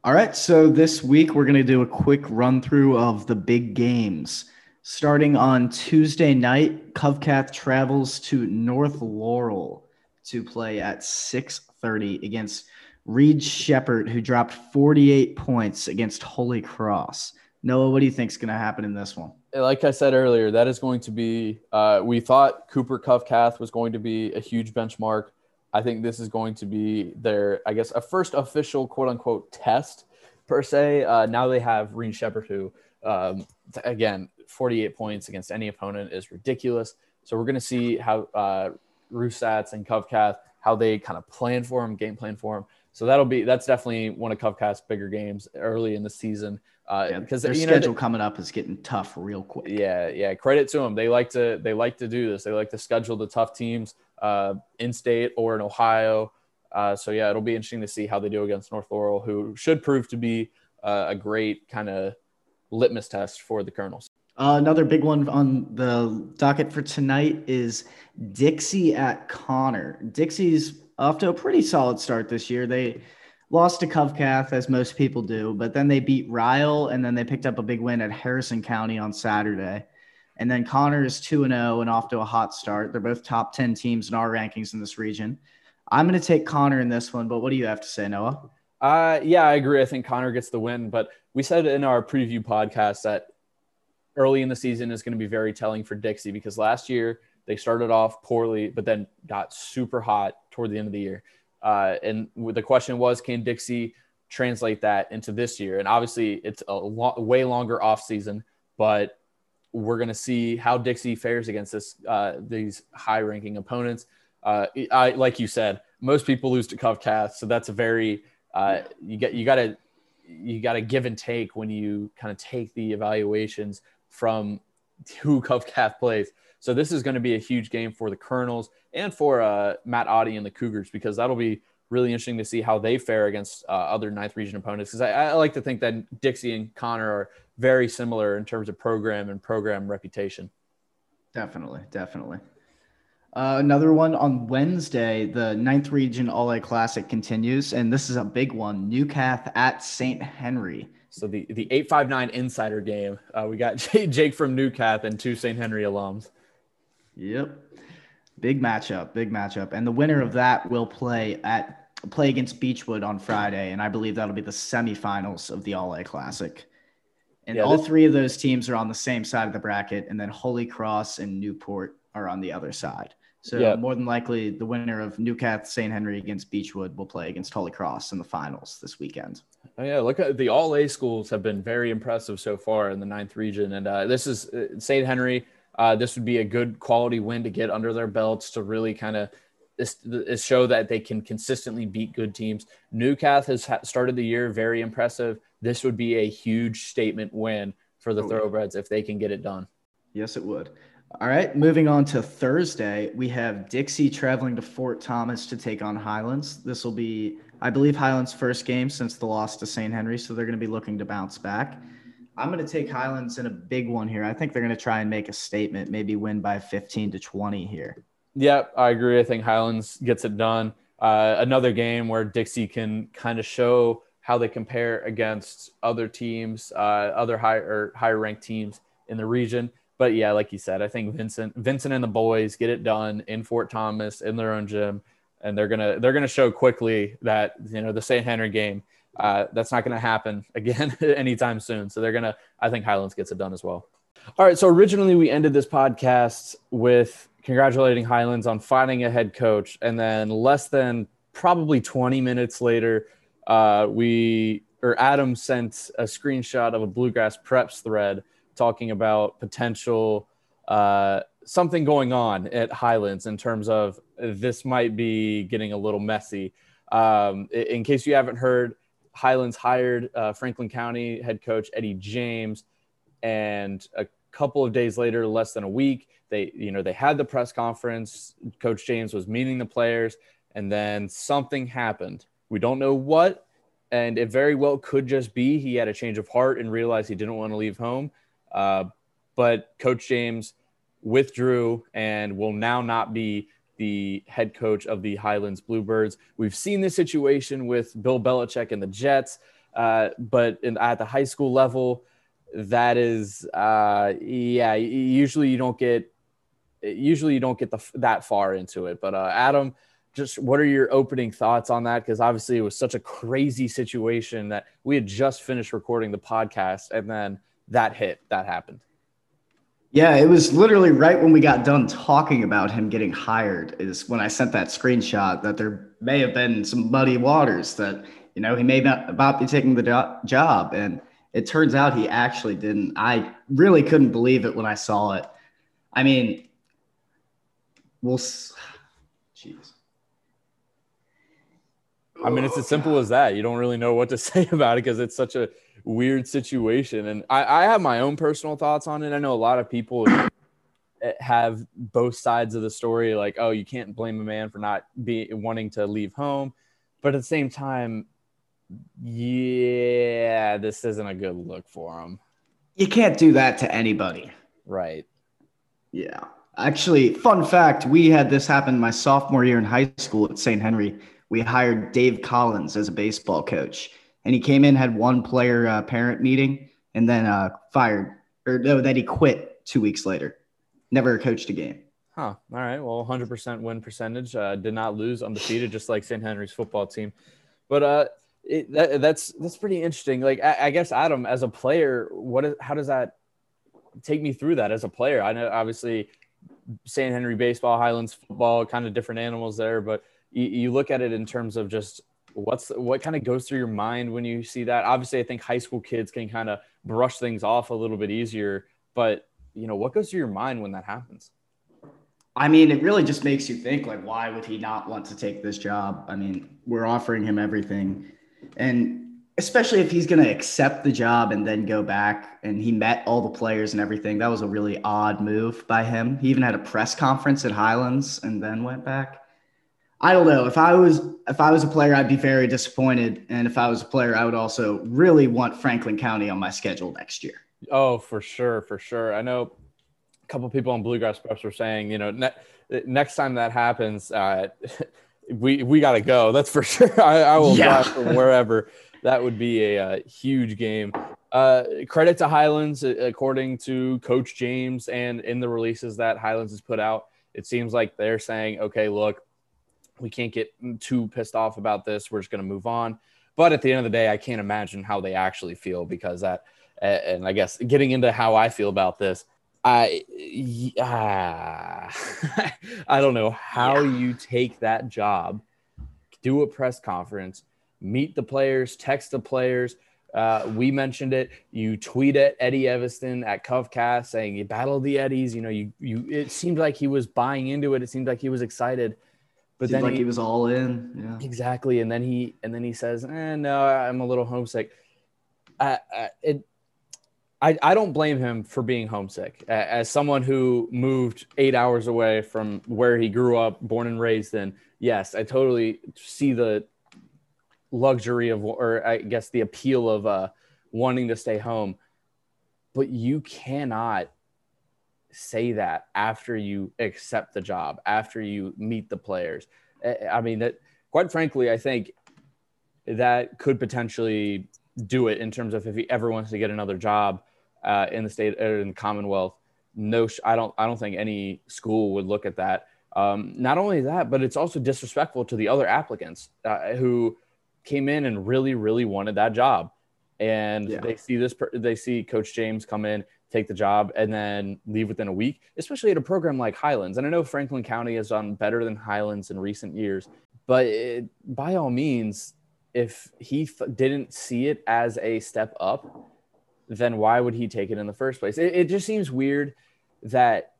All right. So this week we're going to do a quick run through of the big games. Starting on Tuesday night, Covcath travels to North Laurel to play at 6:30 against Reed Sheppard, who dropped 48 points against Holy Cross. Noah, what do you think is going to happen in this one? Like I said earlier, that is going to be. Uh, we thought Cooper Covcath was going to be a huge benchmark. I think this is going to be their, I guess, a first official quote unquote test per se. Uh, now they have Reed Sheppard, who, um, again, 48 points against any opponent is ridiculous. So we're going to see how uh, Ruthsatz and Covcath, how they kind of plan for him, game plan for him. So that'll be that's definitely one of Covcath's bigger games early in the season. Uh, because their schedule know, coming up is getting tough real quick. Yeah, yeah. Credit to them. They like to they like to do this. They like to schedule the tough teams uh, in state or in Ohio. Uh, so yeah, it'll be interesting to see how they do against North Laurel, who should prove to be uh, a great kind of litmus test for the Colonels. Uh, another big one on the docket for tonight is Dixie at Conner. Dixie's off to a pretty solid start this year. They lost to Covcath, as most people do, but then they beat Ryle and then they picked up a big win at Harrison County on Saturday. And then Conner is 2 0 and off to a hot start. They're both top 10 teams in our rankings in this region. I'm going to take Conner in this one, but what do you have to say, Noah? Uh, yeah, I agree. I think Conner gets the win, but we said in our preview podcast that early in the season is going to be very telling for Dixie because last year they started off poorly, but then got super hot toward the end of the year. Uh, and the question was, can Dixie translate that into this year? And obviously, it's a lo- way longer off season, but we're going to see how Dixie fares against this uh, these high ranking opponents. Uh, I, like you said, most people lose to Covcath, so that's a very uh, you get you got to you got to give and take when you kind of take the evaluations from who Covcath plays. So this is going to be a huge game for the Colonels and for uh, Matt Oddie and the Cougars because that'll be really interesting to see how they fare against uh, other ninth region opponents. Because I, I, like to think that Dixie and Conner are very similar in terms of program and program reputation. Definitely, definitely. Uh, another one on Wednesday, the ninth region All A Classic continues, and this is a big one. Newcath at St. Henry. So the the eight five nine insider game. Uh, we got Jake from Newcath and two St. Henry alums. Yep. Big matchup, big matchup. And the winner of that will play at play against Beechwood on Friday, and I believe that'll be the semifinals of the All A Classic. And yeah, all this- three of those teams are on the same side of the bracket, and then Holy Cross and Newport are on the other side. So yeah. more than likely, the winner of Newcath St. Henry against Beechwood will play against Holy Cross in the finals this weekend. Oh yeah, look at the All A schools have been very impressive so far in the ninth region, and uh, this is uh, St. Henry uh, this would be a good quality win to get under their belts to really kind of show that they can consistently beat good teams. Newcath has started the year very impressive. This would be a huge statement win for the oh, Thoroughbreds if they can get it done. Yes, it would. All right, moving on to Thursday, we have Dixie traveling to Fort Thomas to take on Highlands. This will be, I believe, Highlands' first game since the loss to St. Henry, so they're going to be looking to bounce back. I'm going to take Highlands in a big one here. I think they're going to try and make a statement, maybe win by 15 to 20 here. Yep, I agree. I think Highlands gets it done. Uh, another game where Dixie can kind of show how they compare against other teams, uh, other higher higher ranked teams in the region. But yeah, like you said, I think Vincent, Vincent and the boys get it done in Fort Thomas in their own gym, and they're gonna they're gonna show quickly that you know the St. Henry game uh, that's not going to happen again anytime soon. So they're going to, I think Highlands gets it done as well. All right. So originally we ended this podcast with congratulating Highlands on finding a head coach. And then less than probably 20 minutes later, uh, we, or Adam sent a screenshot of a Bluegrass Preps thread talking about potential uh, something going on at Highlands in terms of this might be getting a little messy. Um, in case you haven't heard, Highlands hired uh, Franklin County head coach Eddie James, and a couple of days later, less than a week, they you know they had the press conference. Coach James was meeting the players, and then something happened. We don't know what, and it very well could just be he had a change of heart and realized he didn't want to leave home. Uh, but Coach James withdrew and will now not be the head coach of the Highlands Bluebirds. We've seen this situation with Bill Belichick and the Jets, uh, but in, at the high school level, that is, uh, yeah, usually you don't get, usually you don't get the, that far into it. But uh, Adam, just what are your opening thoughts on that? Because obviously it was such a crazy situation that we had just finished recording the podcast, and then that hit that happened. Yeah, it was literally right when we got done talking about him getting hired is when I sent that screenshot that there may have been some muddy waters that you know he may not about be taking the do- job and it turns out he actually didn't. I really couldn't believe it when I saw it. I mean, we'll jeez. I mean, it's as simple as that. You don't really know what to say about it because it's such a weird situation. And I, I have my own personal thoughts on it. I know a lot of people have both sides of the story like, oh, you can't blame a man for not be wanting to leave home. But at the same time, yeah, this isn't a good look for him. You can't do that to anybody. Right. Yeah. Actually, fun fact we had this happen my sophomore year in high school at St. Henry. We hired Dave Collins as a baseball coach, and he came in, had one player uh, parent meeting, and then uh, fired, or no, then he quit two weeks later. Never coached a game. Huh. All right. Well, 100% win percentage. Uh, did not lose undefeated, just like St. Henry's football team. But uh, it, that, that's that's pretty interesting. Like I, I, guess Adam, as a player, what is how does that take me through that as a player? I know obviously St. Henry baseball, Highlands football, kind of different animals there, but you, you look at it in terms of just what's what kind of goes through your mind when you see that. Obviously, I think high school kids can kind of brush things off a little bit easier, but you know what goes through your mind when that happens? I mean, it really just makes you think like, why would he not want to take this job? I mean, we're offering him everything and especially if he's going to accept the job and then go back and he met all the players and everything that was a really odd move by him he even had a press conference at highlands and then went back i don't know if i was if i was a player i'd be very disappointed and if i was a player i would also really want franklin county on my schedule next year oh for sure for sure i know a couple people on bluegrass preps were saying you know ne- next time that happens uh, we we got to go. That's for sure. I, I will yeah. drive from wherever. That would be a, a uh, huge game. Uh, credit to Highlands, according to Coach James, and in the releases that Highlands has put out, it seems like they're saying, okay, look, we can't get too pissed off about this. We're just going to move on. But at the end of the day, I can't imagine how they actually feel because that, and I guess getting into how I feel about this, I uh, I don't know how yeah. you take that job, do a press conference, meet the players, text the players. Uh, we mentioned it. You tweet at Eddie Eviston at Covcath saying you battle the Eddies. You know, you you. It seemed like he was buying into it. It seemed like he was excited. But Seemed then like he, he, was all in. Yeah. Exactly. And then he and then he says, eh, "No, I'm a little homesick." Uh, it I, I don't blame him for being homesick. As someone who moved eight hours away from where he grew up, born and raised in, yes, I totally see the luxury of, or I guess the appeal of uh, wanting to stay home. But you cannot say that after you accept the job, after you meet the players. I mean, that quite frankly, I think that could potentially do it in terms of if he ever wants to get another job uh, in the state or in the Commonwealth. No, I don't. I don't think any school would look at that. Um, not only that, but it's also disrespectful to the other applicants uh, who came in and really, really wanted that job. And yeah. they see this. They see Coach James come in, take the job, and then leave within a week. Especially at a program like Highlands. And I know Franklin County has done better than Highlands in recent years, but it, by all means, if he f- didn't see it as a step up then why would he take it in the first place? It, it just seems weird that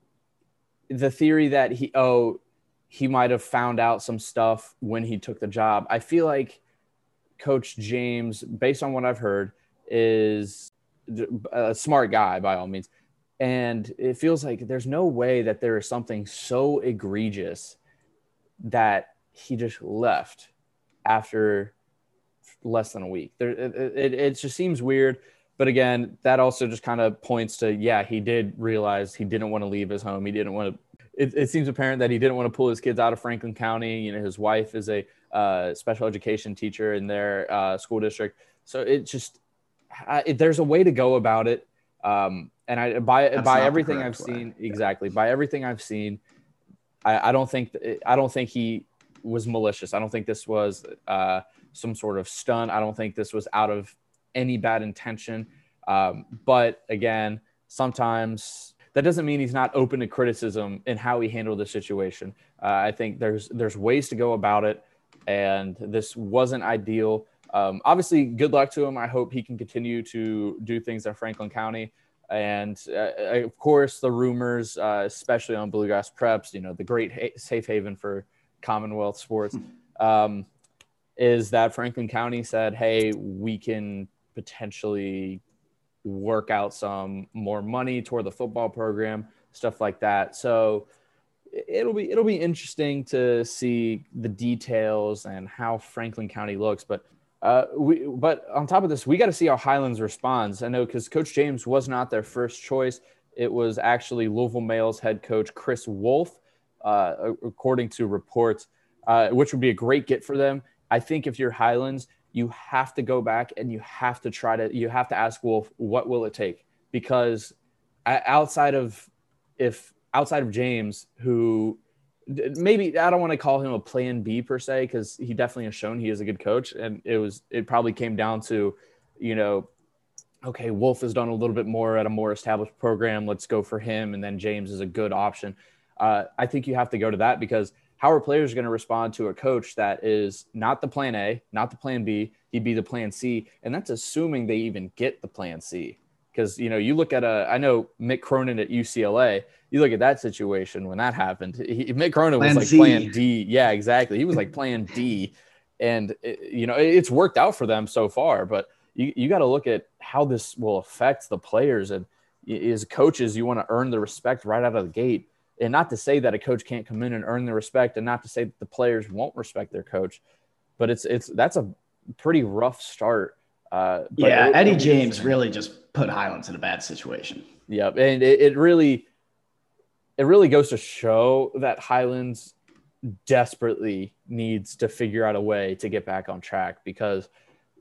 the theory that he, oh, he might have found out some stuff when he took the job. I feel like Coach James, based on what I've heard, is a smart guy by all means. And it feels like there's no way that there is something so egregious that he just left after less than a week. There, it, it, it just seems weird. But again, that also just kind of points to yeah, he did realize he didn't want to leave his home. He didn't want to. It, it seems apparent that he didn't want to pull his kids out of Franklin County. You know, his wife is a uh, special education teacher in their uh, school district. So it just I, there's a way to go about it. Um, and I by That's by everything I've way. seen, exactly by everything I've seen, I, I don't think I don't think he was malicious. I don't think this was uh, some sort of stun. I don't think this was out of any bad intention. Um, but again, sometimes that doesn't mean he's not open to criticism in how he handled the situation. Uh, I think there's there's ways to go about it, and this wasn't ideal. Um, obviously, good luck to him. I hope he can continue to do things in Franklin County. And uh, of course, the rumors, uh, especially on Bluegrass Preps, you know, the great ha- safe haven for Commonwealth sports, um, is that Franklin County said, hey, we can potentially work out some more money toward the football program, stuff like that. So it'll be it'll be interesting to see the details and how Franklin County looks. But uh, we but on top of this, we got to see how Highlands responds. I know because Coach James was not their first choice. It was actually Louisville Males head coach Chris Wolfe, uh, according to reports, uh, which would be a great get for them. I think if you're Highlands, you have to go back and you have to try to you have to ask Wolfe what will it take because outside of if outside of James who maybe I don't want to call him a plan B per se because he definitely has shown he is a good coach and it was it probably came down to you know okay Wolfe has done a little bit more at a more established program let's go for him and then James is a good option uh, I think you have to go to that because how are players going to respond to a coach that is not the plan A, not the plan B? He'd be the plan C. And that's assuming they even get the plan C. Because, you know, you look at a, I know Mick Cronin at UCLA, you look at that situation when that happened. He, Mick Cronin plan was like Z. plan D. Yeah, exactly. He was like plan D. And, it, you know, it's worked out for them so far. But you, you got to look at how this will affect the players. And as coaches, you want to earn the respect right out of the gate and not to say that a coach can't come in and earn the respect and not to say that the players won't respect their coach but it's it's that's a pretty rough start uh, yeah it, eddie james really just put highlands in a bad situation yeah and it, it really it really goes to show that highlands desperately needs to figure out a way to get back on track because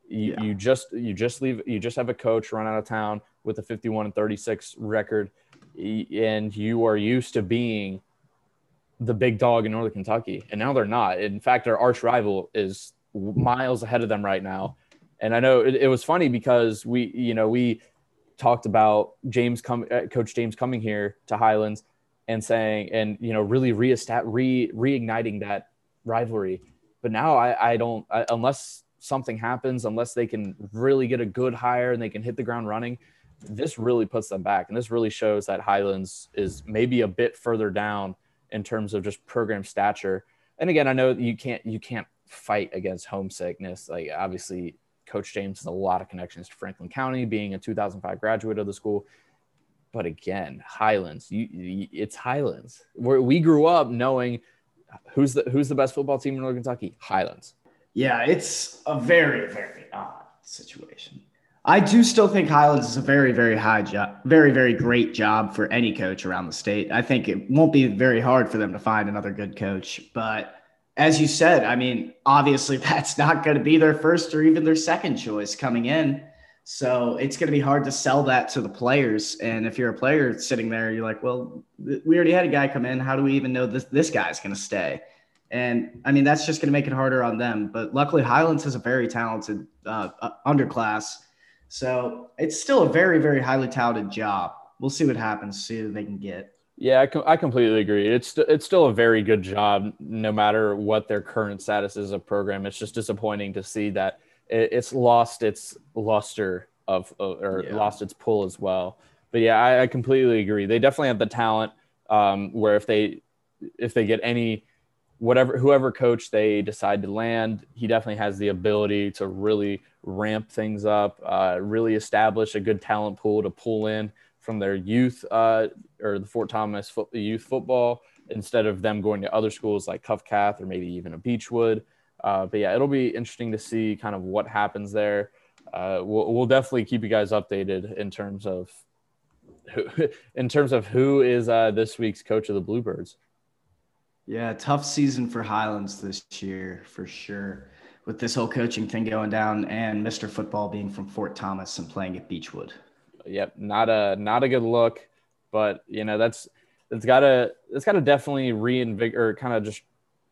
you, yeah. you just you just leave you just have a coach run out of town with a 51 and 36 record and you are used to being the big dog in Northern Kentucky, and now they're not. In fact, our arch rival is miles ahead of them right now. And I know it, it was funny because we, you know, we talked about James come, uh, Coach James coming here to Highlands and saying, and you know, really re re reigniting that rivalry. But now I, I don't, I, unless something happens, unless they can really get a good hire and they can hit the ground running this really puts them back. And this really shows that Highlands is maybe a bit further down in terms of just program stature. And again, I know you can't you can't fight against homesickness. Like obviously, Coach James has a lot of connections to Franklin County, being a 2005 graduate of the school. But again, Highlands, you, you, it's Highlands. Where we grew up knowing who's the who's the best football team in Northern Kentucky. Highlands. Yeah, it's a very very odd situation. I do still think Highlands is a very, very high job, very, very great job for any coach around the state. I think it won't be very hard for them to find another good coach. But as you said, I mean, obviously that's not going to be their first or even their second choice coming in. So it's going to be hard to sell that to the players. And if you're a player sitting there, you're like, well, we already had a guy come in. How do we even know this, this guy's going to stay? And I mean, that's just going to make it harder on them. But luckily, Highlands has a very talented uh, underclass so it's still a very, very highly touted job. We'll see what happens, see what they can get. Yeah, I, com- I completely agree. It's it's still a very good job, no matter what their current status is of program. It's just disappointing to see that it, it's lost its luster of, or yeah. lost its pull as well. But yeah, I, I completely agree. They definitely have the talent. Um, where if they if they get any whatever whoever coach they decide to land, he definitely has the ability to really ramp things up, uh, really establish a good talent pool to pull in from their youth uh, or the Fort Thomas fo- youth football instead of them going to other schools like Covcath or maybe even a Beechwood. Uh, but yeah, it'll be interesting to see kind of what happens there. Uh, we'll, we'll definitely keep you guys updated in terms of who, in terms of who is uh, this week's coach of the Bluebirds. Yeah, tough season for Highlands this year for sure with this whole coaching thing going down and Mr. Football being from Fort Thomas and playing at Beechwood. Yep, not a not a good look, but you know that's it's got to it's got to definitely reinvigorate or kind of just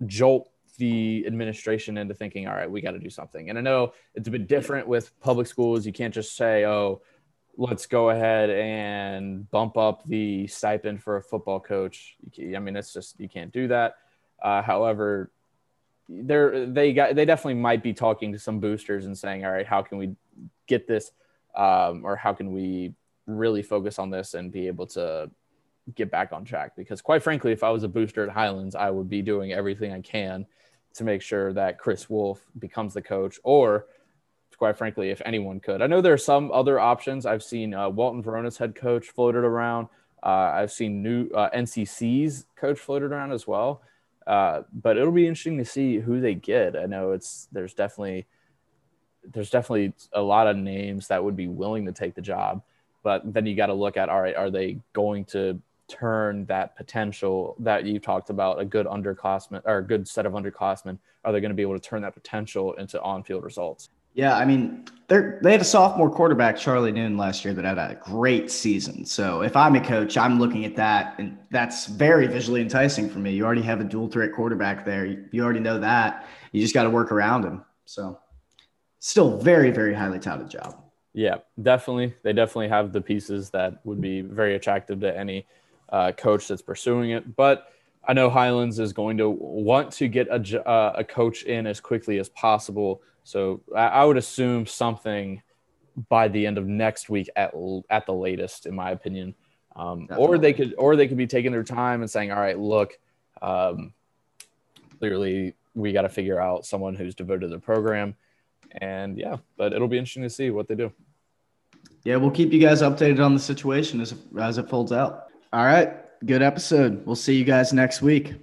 jolt the administration into thinking, all right, we got to do something. And I know it's a bit different with public schools. You can't just say, oh, let's go ahead and bump up the stipend for a football coach. I mean, it's just you can't do that. Uh, however, they're they got they definitely might be talking to some boosters and saying, all right, how can we get this, um, or how can we really focus on this and be able to get back on track? Because quite frankly, if I was a booster at Highlands, I would be doing everything I can to make sure that Chris Wolfe becomes the coach or quite frankly, if anyone could. I know there are some other options. I've seen uh, Walton Verona's head coach floated around. Uh, I've seen new uh, NCC's coach floated around as well. Uh, but it'll be interesting to see who they get. I know it's there's definitely there's definitely a lot of names that would be willing to take the job, but then you got to look at all right, are they going to turn that potential that you talked about a good underclassman or a good set of underclassmen are they going to be able to turn that potential into on-field results yeah, I mean, they they had a sophomore quarterback, Charlie Noon, last year that had a great season. So if I'm a coach, I'm looking at that, and that's very visually enticing for me. You already have a dual threat quarterback there. You already know that. You just got to work around him. So still very, very highly touted job. Yeah, definitely. They definitely have the pieces that would be very attractive to any uh, coach that's pursuing it. But I know Highlands is going to want to get a, uh, a coach in as quickly as possible so I, would assume something by the end of next week at at the latest, in my opinion. Um, or they could or they could be taking their time and saying, "All right, look, um, clearly we got to figure out someone who's devoted to the program." And yeah, but it'll be interesting to see what they do. Yeah, we'll keep you guys updated on the situation as as it folds out. All right, good episode. We'll see you guys next week.